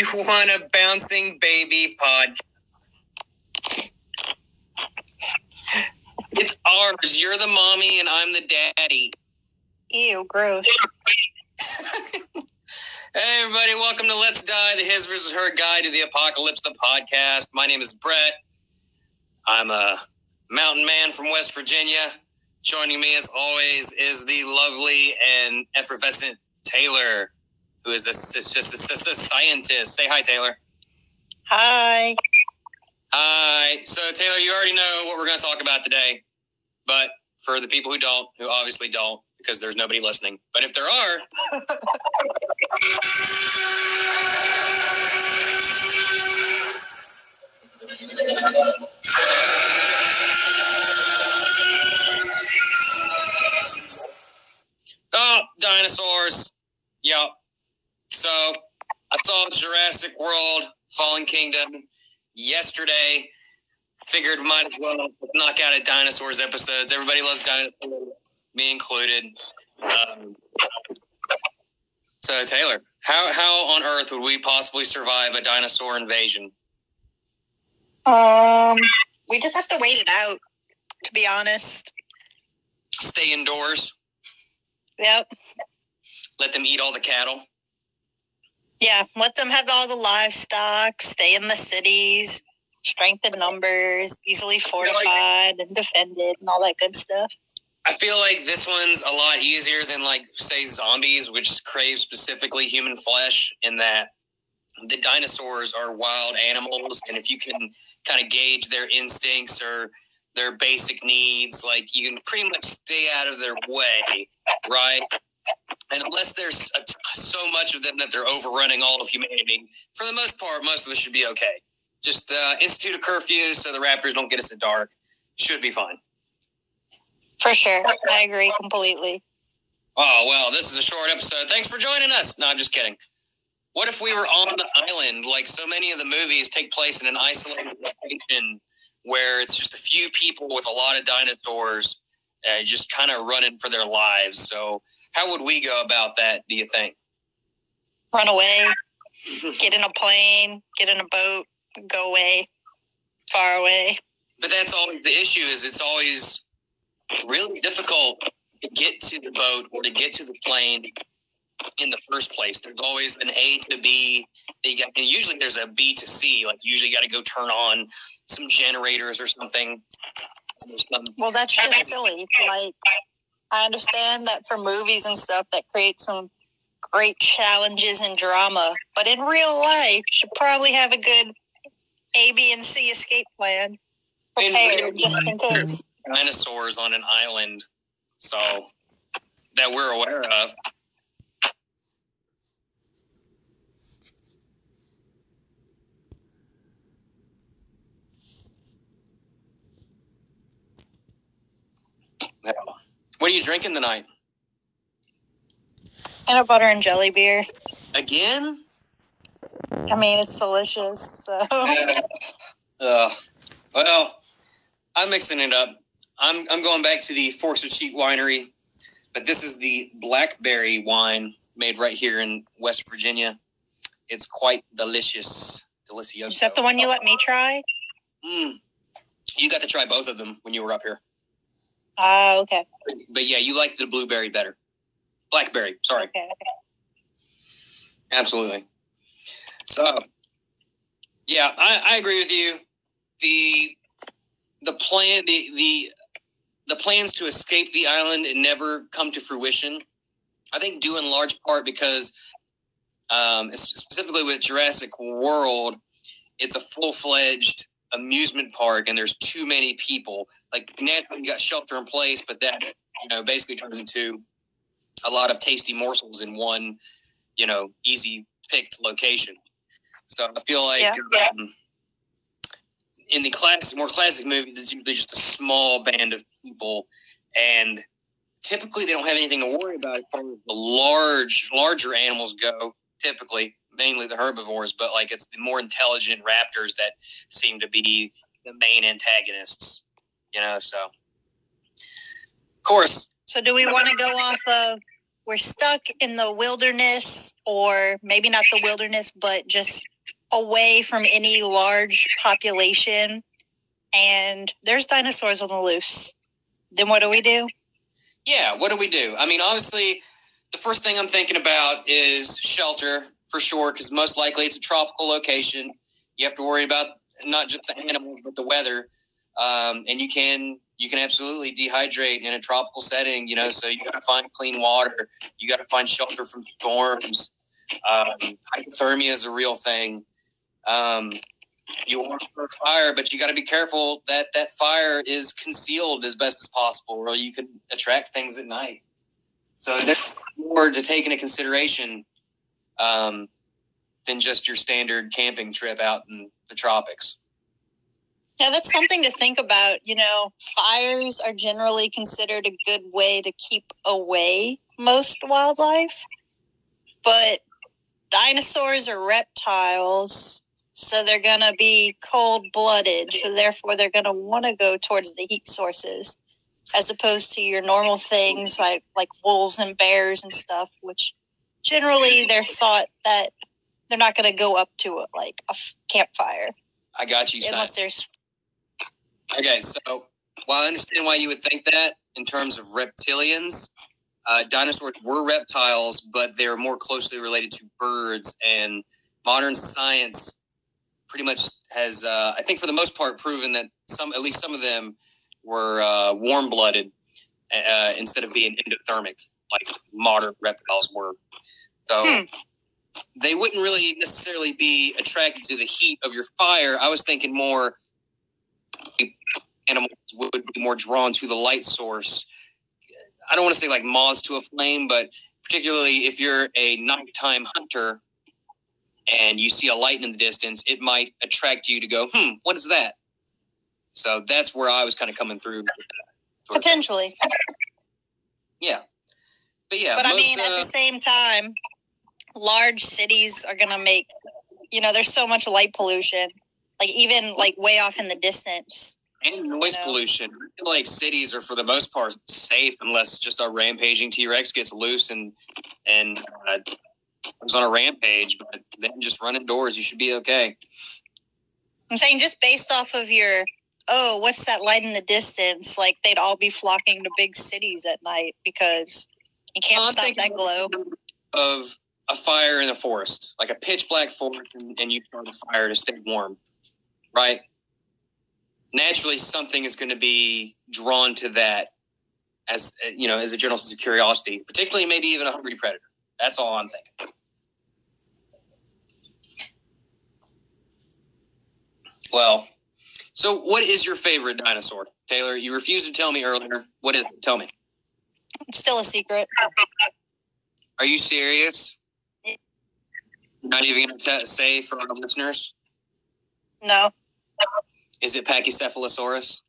You want a bouncing baby pod. It's ours. You're the mommy and I'm the daddy. Ew, gross. Hey, everybody, welcome to Let's Die, the His versus Her Guide to the Apocalypse, the podcast. My name is Brett. I'm a mountain man from West Virginia. Joining me, as always, is the lovely and effervescent Taylor, who is a, just a, a scientist. Say hi, Taylor. Hi. Hi. So, Taylor, you already know what we're going to talk about today, but for the people who don't, who obviously don't, because there's nobody listening, but if there are, Oh, dinosaurs. Yep. So I saw Jurassic World Fallen Kingdom yesterday. Figured might as well knock out a dinosaurs episodes. Everybody loves dinosaurs, me included. Um, so Taylor, how how on earth would we possibly survive a dinosaur invasion? Um, we just have to wait it out, to be honest. Stay indoors. Yep. Let them eat all the cattle. Yeah, let them have all the livestock, stay in the cities, strength in numbers, easily fortified and defended, and all that good stuff. I feel like this one's a lot easier than like say zombies, which crave specifically human flesh. In that the dinosaurs are wild animals, and if you can kind of gauge their instincts or their basic needs, like you can pretty much stay out of their way, right? And unless there's a t- so much of them that they're overrunning all of humanity, for the most part, most of us should be okay. Just uh, institute a curfew so the raptors don't get us at dark. Should be fine. For sure. I agree completely. Oh, well, this is a short episode. Thanks for joining us. No, I'm just kidding. What if we were on the island? Like so many of the movies take place in an isolated location where it's just a few people with a lot of dinosaurs uh, just kind of running for their lives. So, how would we go about that, do you think? Run away, get in a plane, get in a boat, go away, far away. But that's always the issue is it's always really difficult to get to the boat or to get to the plane in the first place. There's always an A to B. that You got, and usually there's a B to C. Like usually you usually got to go turn on some generators or something. Well, that's just silly. Like, I understand that for movies and stuff that creates some great challenges and drama, but in real life, you should probably have a good A, B, and C escape plan In prepared real just in case. dinosaurs on an island, so that we're aware of. Yeah. What are you drinking tonight? Peanut butter and jelly beer. Again? I mean, it's delicious. So. Uh, well, I'm mixing it up. I'm I'm going back to the Forks of Cheat Winery, but this is the blackberry wine made right here in West Virginia. It's quite delicious, delicioso. Is that the one you let me try? Mm. You got to try both of them when you were up here, Ah, okay. but, but yeah, you liked the blueberry better. Blackberry, sorry. Okay. okay. Absolutely. So, yeah, I, I agree with you. The the plan the, the the plans to escape the island and never come to fruition. I think due in large part because um, specifically with Jurassic World, it's a full fledged amusement park and there's too many people. Like naturally you got shelter in place, but that you know basically turns into a lot of tasty morsels in one you know easy picked location. So I feel like Yeah. um, in the classic, more classic movies, it's usually just a small band of people, and typically they don't have anything to worry about as far as the large, larger animals go. Typically, mainly the herbivores, but like it's the more intelligent raptors that seem to be the main antagonists. You know, so of course So do we want to go off of we're stuck in the wilderness or maybe not the wilderness but just away from any large population and there's dinosaurs on the loose. Then what do we do? Yeah, what do we do? I mean, obviously, the first thing I'm thinking about is shelter for sure, because most likely it's a tropical location. You have to worry about not just the animals but the weather, um, and you can you can absolutely dehydrate in a tropical setting. You know, so you got to find clean water. You got to find shelter from storms. Um, hypothermia is a real thing. Um, you want to start fire, but you got to be careful that that fire is concealed as best as possible, or you could attract things at night. So there's more to take into consideration um, than just your standard camping trip out in the tropics. Yeah, that's something to think about. You know, fires are generally considered a good way to keep away most wildlife, but dinosaurs are reptiles so they're going to be cold blooded. So therefore, they're going to want to go towards the heat sources as opposed to your normal things like like wolves and bears and stuff, which generally they're thought that they're not going to go up to a, like a campfire. I got you. Unless there's okay. So while I understand why you would think that in terms of reptilians, uh, dinosaurs were reptiles, but they're more closely related to birds. And modern science pretty much has, uh, I think, for the most part, proven that some, at least some of them, were uh, warm-blooded uh, instead of being endothermic like modern reptiles were. So hmm. they wouldn't really necessarily be attracted to the heat of your fire. I was thinking more animals would be more drawn to the light source. I don't want to say like moths to a flame, but particularly if you're a nighttime hunter and you see a light in the distance, it might attract you to go, hmm, what is that? So that's where I was kind of coming through. Potentially. Yeah. But yeah. But most, I mean, uh, at the same time, large cities are going to make, you know, there's so much light pollution. Like even like way off in the distance. And noise you know? pollution. like cities are for the most part safe unless just a rampaging T Rex gets loose and and uh, was on a rampage, but then just run indoors. You should be okay. I'm saying just based off of your, oh, what's that light in the distance? Like they'd all be flocking to big cities at night because you can't well, stop that glow. Of a fire in the forest, like a pitch black forest, and, and you start a fire to stay warm, right? Naturally, something is going to be drawn to that as you know, as a general sense of curiosity, particularly maybe even a hungry predator. That's all I'm thinking. Well, so what is your favorite dinosaur, Taylor? You refused to tell me earlier. What is it? Tell me. It's still a secret. Are you serious? Not even going to say for our listeners? No. Is it Pachycephalosaurus?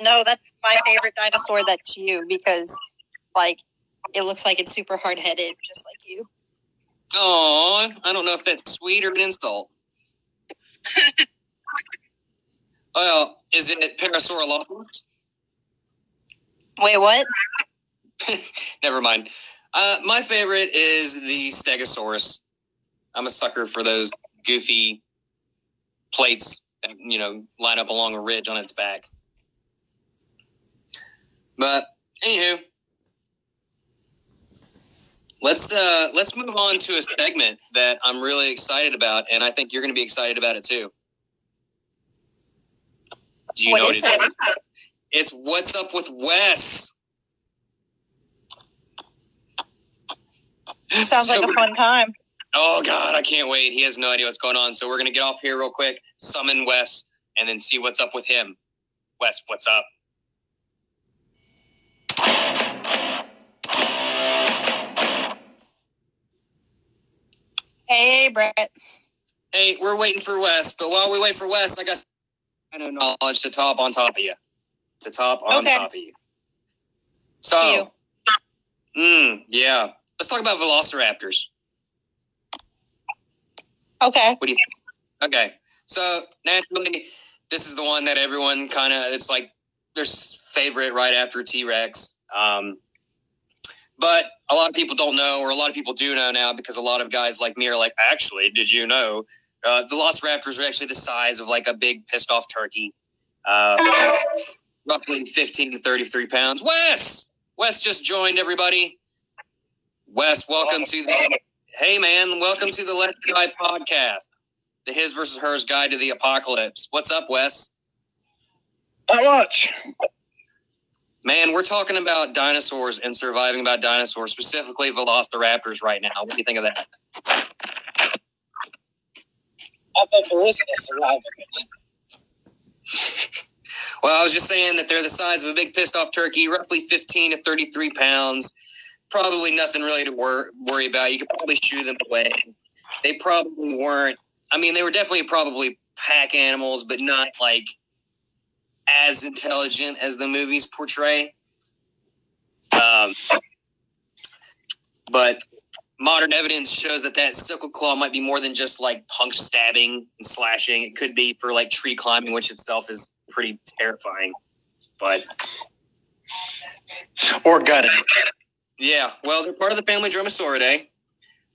No, that's my favorite dinosaur. That's you because, like, it looks like it's super hard headed, just like you. Oh, I don't know if that's sweet or an insult. well, is it Parasaurolophus? Wait, what? Never mind. Uh, my favorite is the Stegosaurus. I'm a sucker for those goofy plates that you know line up along a ridge on its back. But anywho, let's uh, let's move on to a segment that I'm really excited about, and I think you're going to be excited about it too. Do you what know what it is? It's what's up with Wes. Sounds so like a fun time. Oh God, I can't wait. He has no idea what's going on. So we're gonna get off here real quick, summon Wes, and then see what's up with him. Wes, what's up? Hey, Brett. Hey, we're waiting for Wes, but while we wait for Wes, I got kind of knowledge to top on top of you. To top on okay. top of you. So, mm, yeah. Let's talk about velociraptors. Okay. What do you think? Okay. So, naturally, this is the one that everyone kind of, it's like their favorite right after T Rex. Um, but a lot of people don't know, or a lot of people do know now, because a lot of guys like me are like, actually, did you know uh, the Velociraptors are actually the size of like a big pissed off turkey, uh, roughly 15 to 33 pounds. Wes, Wes just joined everybody. Wes, welcome to the. Hey man, welcome to the Let's Die podcast, the His versus Hers guide to the apocalypse. What's up, Wes? Not much. Man, we're talking about dinosaurs and surviving about dinosaurs, specifically velociraptors right now. What do you think of that? I thought there isn't a survivor. Well, I was just saying that they're the size of a big pissed off turkey, roughly 15 to 33 pounds. Probably nothing really to wor- worry about. You could probably shoo them away. They probably weren't. I mean, they were definitely probably pack animals, but not like as intelligent as the movies portray. Um, but modern evidence shows that that sickle claw might be more than just like punch stabbing and slashing. It could be for like tree climbing, which itself is pretty terrifying. But Or gutting. Yeah, well, they're part of the family Dromaeosauridae.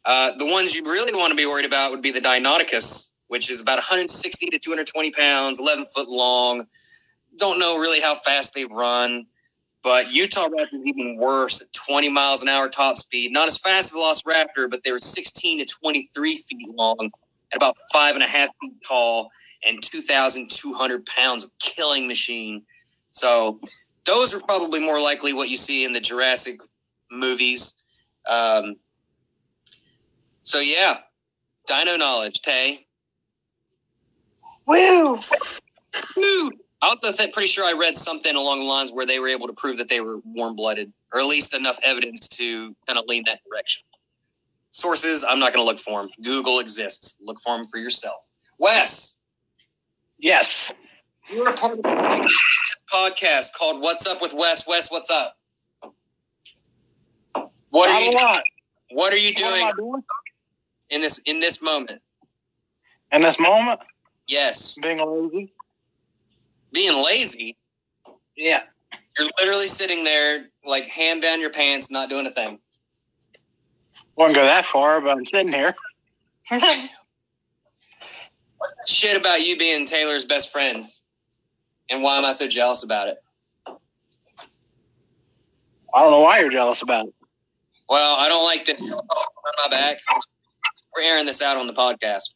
Uh, the ones you really want to be worried about would be the Deinonychus, which is about 160 to 220 pounds, 11 foot long. Don't know really how fast they run, but Utah Raptors even worse at 20 miles an hour top speed. Not as fast as Velociraptor, but they were 16 to 23 feet long, and about five and a half feet tall, and 2,200 pounds of killing machine. So those are probably more likely what you see in the Jurassic movies. Um, so yeah, dino knowledge, Tay. Woo! Woo! I also think pretty sure I read something along the lines where they were able to prove that they were warm blooded, or at least enough evidence to kind of lean that direction. Sources, I'm not going to look for them. Google exists. Look for them for yourself. Wes, Yes. you're a part of a podcast called "What's Up with Wes." Wes, what's up? What are you? lot. What are you doing doing? in this in this moment? In this moment, Yes, being lazy. being lazy. Yeah. You're literally sitting there, like hand down your pants, not doing a thing. Won't go that far, but I'm sitting here. Shit about you being Taylor's best friend, and why am I so jealous about it? I don't know why you're jealous about it. Well, I don't like that. On my back, we're airing this out on the podcast.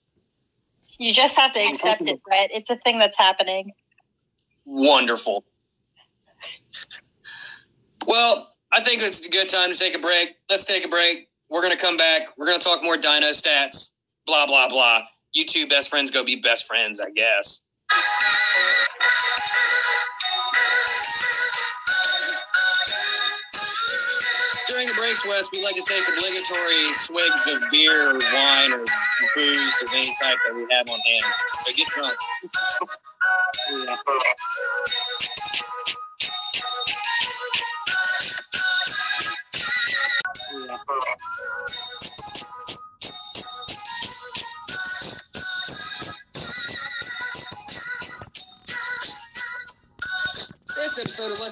You just have to accept it, Brett. It's a thing that's happening. Wonderful. Well, I think it's a good time to take a break. Let's take a break. We're gonna come back. We're gonna talk more dino stats. Blah blah blah. You two best friends go be best friends, I guess. During the breaks, Wes, we like to take obligatory swigs of beer or wine or booze of any type that we have on hand. So get drunk. Yeah.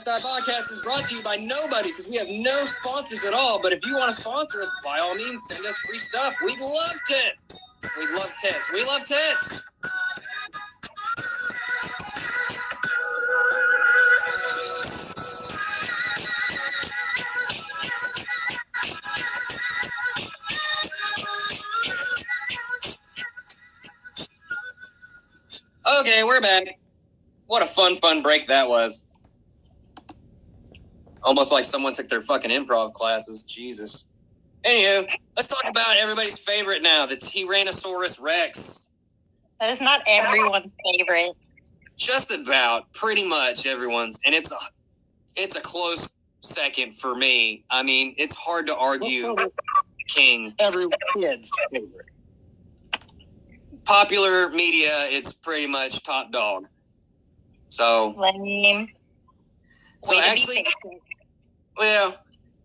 Of Podcast is brought to you by nobody because we have no sponsors at all. But if you want to sponsor us, by all means, send us free stuff. We'd love tits. We love tits. We love tits. Okay, we're back. What a fun, fun break that was. Almost like someone took their fucking improv classes. Jesus. Anywho, let's talk about everybody's favorite now, the Tyrannosaurus Rex. That is not everyone's favorite. Just about, pretty much everyone's, and it's a, it's a close second for me. I mean, it's hard to argue king. Every kid's favorite. Popular media, it's pretty much top dog. So, Lame. so be actually, Well,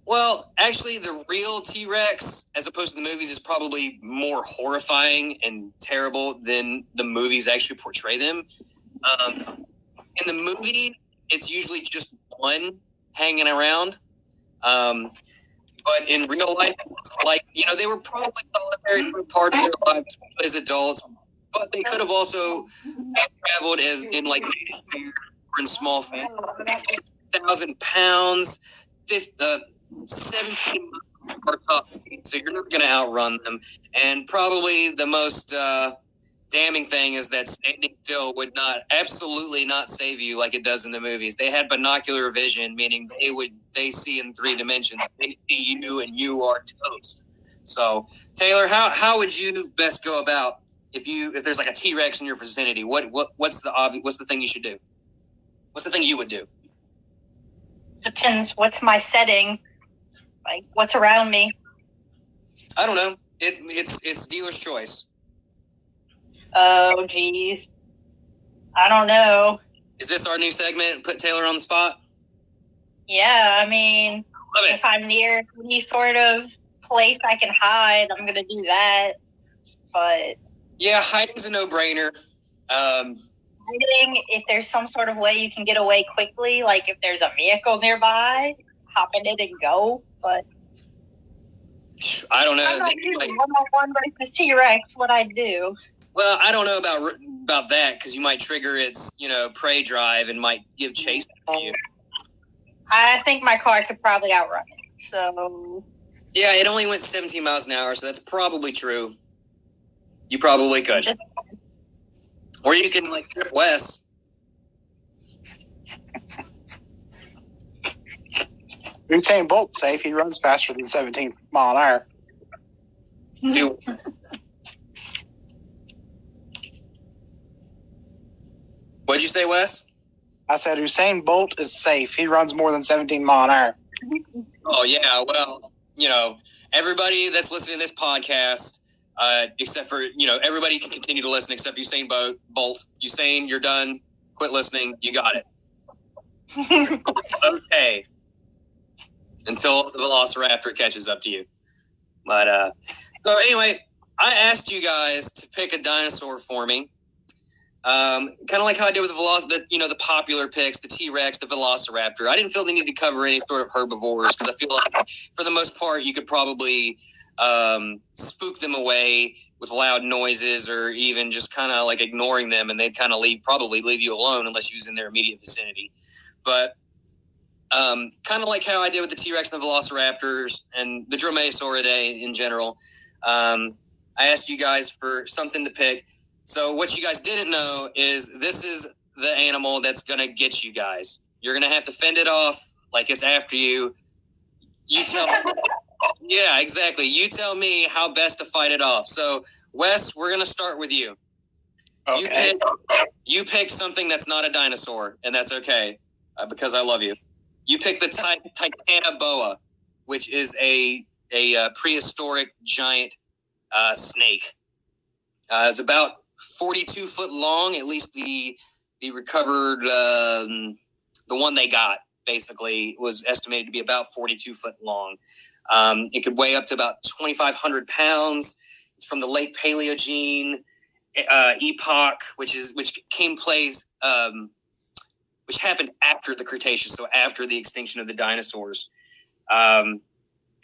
well, actually, the real T Rex, as opposed to the movies, is probably more horrifying and terrible than the movies actually portray them. Um, in the movie, it's usually just one hanging around, Um, but in real life, like you know, they were probably solitary for part of their lives as adults, but they could have also traveled as in like in small families. Thousand pounds, 50, uh, seventeen are tough, so you're not going to outrun them. And probably the most uh, damning thing is that standing still would not absolutely not save you like it does in the movies. They had binocular vision, meaning they would they see in three dimensions. They see you and you are toast. So Taylor, how how would you best go about if you if there's like a T Rex in your vicinity? What what what's the obvious what's the thing you should do? What's the thing you would do? Depends. What's my setting? Like what's around me? I don't know. It it's it's dealer's choice. Oh, geez. I don't know. Is this our new segment? Put Taylor on the spot. Yeah, I mean, if I'm near any sort of place I can hide, I'm gonna do that. But Yeah, hiding's a no-brainer. Um, hiding, if there's some sort of way you can get away quickly, like if there's a vehicle nearby, hop in it and go. But I don't I'm know. not They- like, one on one versus T Rex. What I do? well, I don't know about about that because you might trigger its you know prey drive and might give chase to you. I think my car could probably outrun it. So Yeah, it only went 17 miles an hour, so that's probably true. You probably could, just or you can like trip Wes. Usain Bolt's safe. He runs faster than 17 mile an hour. Do What'd you say, Wes? I said Usain Bolt is safe. He runs more than 17 mile an hour. Oh yeah, well, you know, everybody that's listening to this podcast, uh, except for you know, everybody can continue to listen except Usain Bolt. Bolt, Usain, you're done. Quit listening. You got it. Okay. Until the Velociraptor catches up to you. But uh, so anyway, I asked you guys to pick a dinosaur for me. Um, kind of like how I did with the Veloc, the, you know, the popular picks, the T Rex, the Velociraptor. I didn't feel the need to cover any sort of herbivores because I feel like, for the most part, you could probably um, spook them away with loud noises or even just kind of like ignoring them, and they'd kind of leave probably leave you alone unless you was in their immediate vicinity. But um, kind of like how I did with the T Rex and the Velociraptors and the Dromaeosauridae in general. Um, I asked you guys for something to pick. So what you guys didn't know is this is the animal that's gonna get you guys. You're gonna have to fend it off like it's after you. You tell Yeah, exactly. You tell me how best to fight it off. So Wes, we're gonna start with you. You Okay. pick you pick something that's not a dinosaur, and that's okay uh, because I love you. You pick the ti- Titanoboa, which is a a uh, prehistoric giant uh, snake. Uh, it's about 42 foot long, at least the the recovered um, the one they got basically was estimated to be about 42 foot long. Um, it could weigh up to about 2,500 pounds. It's from the late Paleogene uh, epoch, which is which came place, um, which happened after the Cretaceous, so after the extinction of the dinosaurs. Um,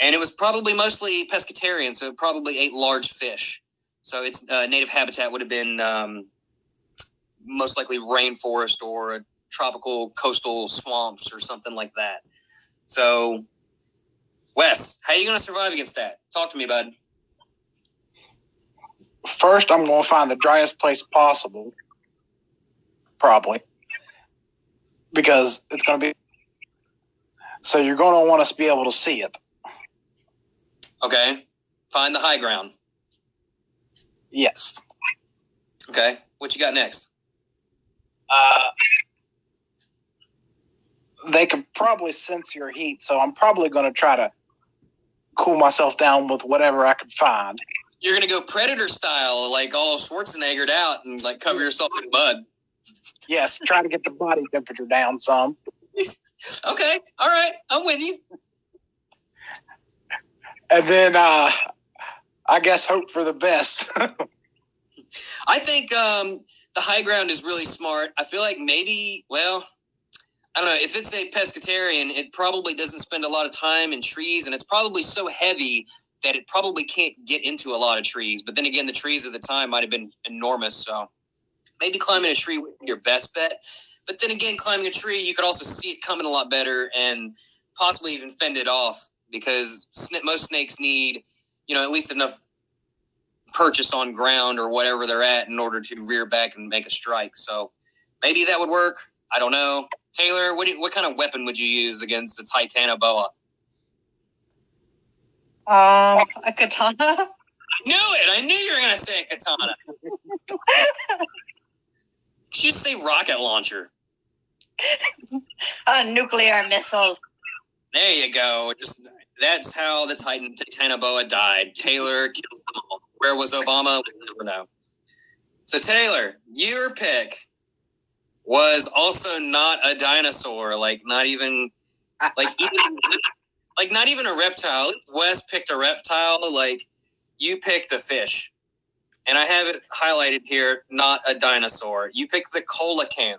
and it was probably mostly pescatarian, so it probably ate large fish. So its uh, native habitat would have been um, most likely rainforest or tropical coastal swamps or something like that. So, Wes, how are you going to survive against that? Talk to me, bud. First, I'm going to find the driest place possible. Probably. Because it's going to be. So you're going to want us to be able to see it. Okay. Find the high ground. Yes. Okay. What you got next? Uh, they could probably sense your heat, so I'm probably going to try to cool myself down with whatever I could find. You're gonna go predator style, like all Schwarzeneggered out, and like cover yourself in mud. Yes, try to get the body temperature down some. okay, all right, I'm with you. And then uh, I guess hope for the best. I think um, the high ground is really smart. I feel like maybe, well, I don't know if it's a pescatarian, it probably doesn't spend a lot of time in trees, and it's probably so heavy that it probably can't get into a lot of trees. But then again, the trees at the time might have been enormous, so maybe climbing a tree would be your best bet. But then again, climbing a tree, you could also see it coming a lot better and possibly even fend it off because most snakes need, you know, at least enough purchase on ground or whatever they're at in order to rear back and make a strike. So maybe that would work. I don't know. Taylor, what, you, what kind of weapon would you use against a Titanoboa? Um, a katana. I knew it. I knew you were gonna say a katana. you say rocket launcher. a nuclear missile. There you go. Just that's how the Titan Titanoboa died. Taylor killed them all. Where was Obama? We never know. So Taylor, your pick was also not a dinosaur. Like not even like even like not even a reptile. Wes picked a reptile. Like you picked a fish. And I have it highlighted here, not a dinosaur. You picked the coelacanth.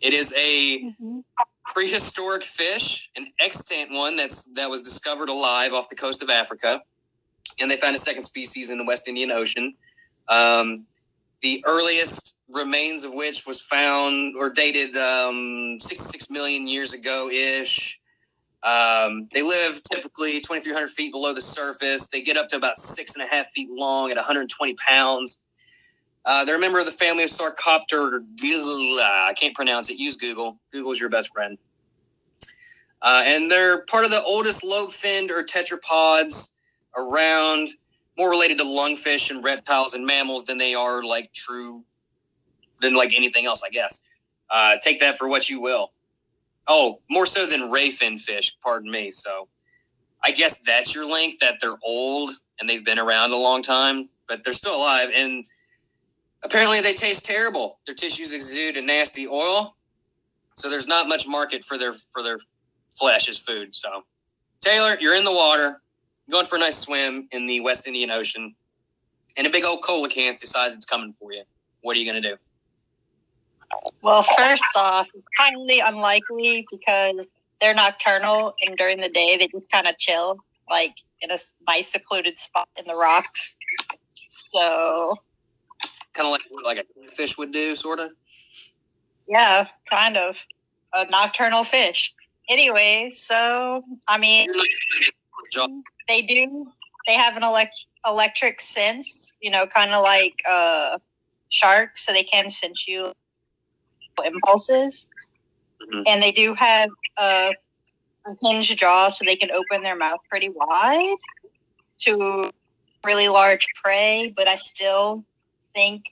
It is a mm-hmm. prehistoric fish, an extant one that's that was discovered alive off the coast of Africa, and they found a second species in the West Indian Ocean. Um, the earliest remains of which was found or dated um, 66 million years ago ish. Um, they live typically 2,300 feet below the surface. They get up to about six and a half feet long at 120 pounds. Uh, they're a member of the family of Sarcopter. I can't pronounce it. Use Google. Google's your best friend. Uh, and they're part of the oldest lobe-finned or tetrapods around, more related to lungfish and reptiles and mammals than they are like true, than like anything else, I guess. Uh, take that for what you will. Oh, more so than rayfin fish, pardon me. So I guess that's your link that they're old and they've been around a long time, but they're still alive. And apparently they taste terrible. Their tissues exude a nasty oil. So there's not much market for their for their flesh as food. So Taylor, you're in the water, going for a nice swim in the West Indian Ocean, and a big old coelacanth decides it's coming for you. What are you gonna do? Well, first off, it's highly unlikely because they're nocturnal and during the day they just kind of chill, like in a nice secluded spot in the rocks. So, kind of like like a fish would do, sort of. Yeah, kind of a nocturnal fish. Anyway, so I mean, they do. They have an elect- electric sense, you know, kind of like uh, sharks, so they can sense you impulses. Mm-hmm. And they do have a, hinged jaw, so they can open their mouth pretty wide to really large prey. But I still think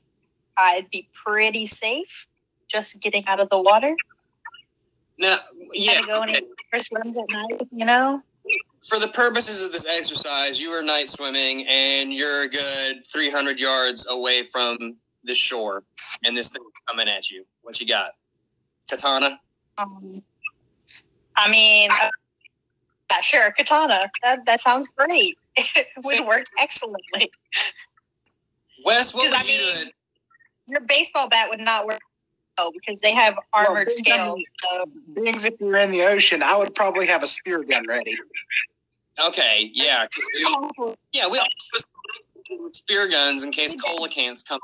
I'd be pretty safe just getting out of the water. No, yeah. Go okay. swims at night, you know. For the purposes of this exercise, you are night swimming and you're a good 300 yards away from the shore, and this thing coming at you. What you got? Katana? Um, I mean, uh, yeah, sure, katana. That that sounds great. it would work excellently. Wes, what would I you mean, do? Your baseball bat would not work Oh, because they have armored well, scales. So. Beings, if you're in the ocean, I would probably have a spear gun ready. Okay, yeah, we yeah, we all spear guns in case coelacanths come.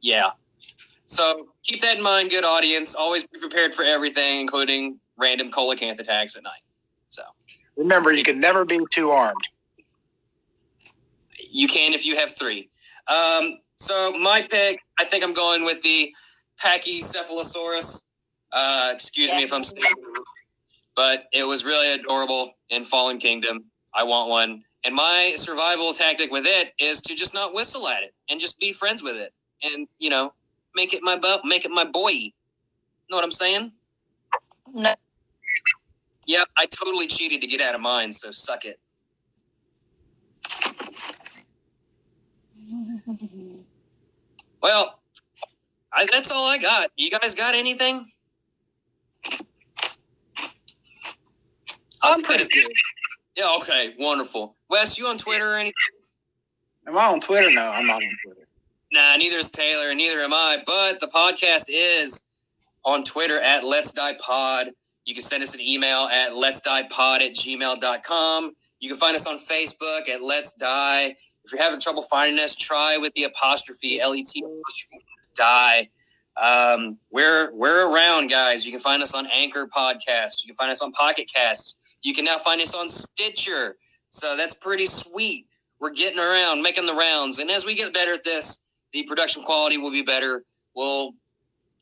Yeah, so keep that in mind, good audience. Always be prepared for everything, including random coelacanth attacks at night. So remember, you can never be too armed. You can if you have three. Um, so my pick, I think I'm going with the Pachycephalosaurus. Uh, excuse me if I'm saying, but it was really adorable in Fallen Kingdom. I want one. And my survival tactic with it is to just not whistle at it and just be friends with it. And, you know, make it my bu- make it my boy. Know what I'm saying? No. Yeah, I totally cheated to get out of mine, so suck it. well, I, that's all I got. You guys got anything? I'm pretty good. Yeah, okay, wonderful. Wes, you on Twitter or anything? Am I on Twitter? No, I'm not on Twitter. Nah, neither is Taylor, and neither am I. But the podcast is on Twitter at Let's Die Pod. You can send us an email at let's die pod at gmail.com. You can find us on Facebook at Let's Die. If you're having trouble finding us, try with the apostrophe, L T apostrophe, die. Um, we're we're around, guys. You can find us on Anchor Podcasts. You can find us on Pocket Casts. You can now find us on Stitcher. So that's pretty sweet. We're getting around, making the rounds, and as we get better at this, the production quality will be better. We'll,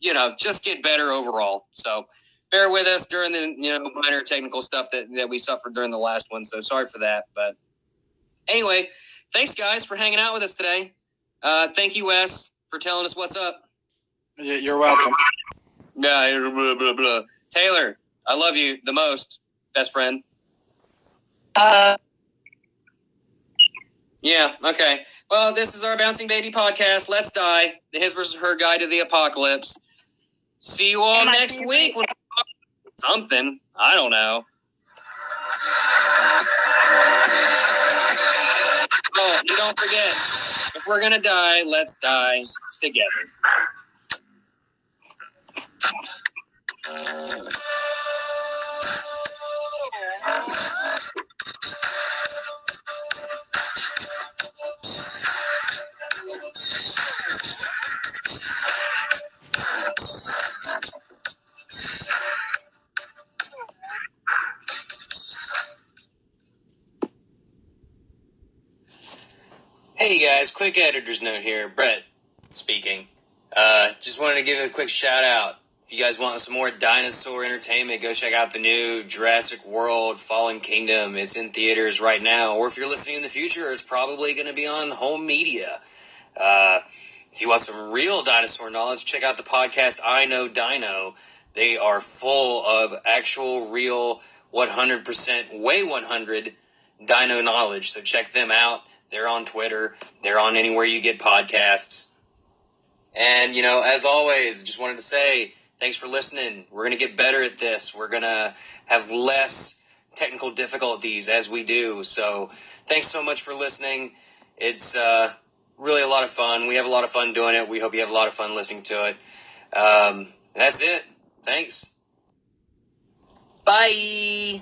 you know, just get better overall. So bear with us during the you know minor technical stuff that, that we suffered during the last one. So sorry for that. But anyway, thanks guys for hanging out with us today. Uh, thank you, Wes, for telling us what's up. You're welcome. Yeah, blah, blah, blah. Taylor, I love you the most, best friend. Uh, Yeah, okay. Well, this is our Bouncing Baby podcast. Let's die. The his versus her guide to the apocalypse. See you all And next week. with Something. I don't know. Oh, and don't forget, if we're gonna die, let's die together. Hey guys, quick editor's note here. Brett speaking. Uh, just wanted to give a quick shout out. If you guys want some more dinosaur entertainment, go check out the new Jurassic World Fallen Kingdom. It's in theaters right now. Or if you're listening in the future, it's probably going to be on home media. Uh, if you want some real dinosaur knowledge, check out the podcast I Know Dino. They are full of actual, real, 100%, way 100 dino knowledge. So check them out. They're on Twitter. They're on anywhere you get podcasts. And, you know, as always, just wanted to say thanks for listening. We're going to get better at this. We're going to have less technical difficulties as we do. So thanks so much for listening. It's uh, really a lot of fun. We have a lot of fun doing it. We hope you have a lot of fun listening to it. Um, that's it. Thanks. Bye.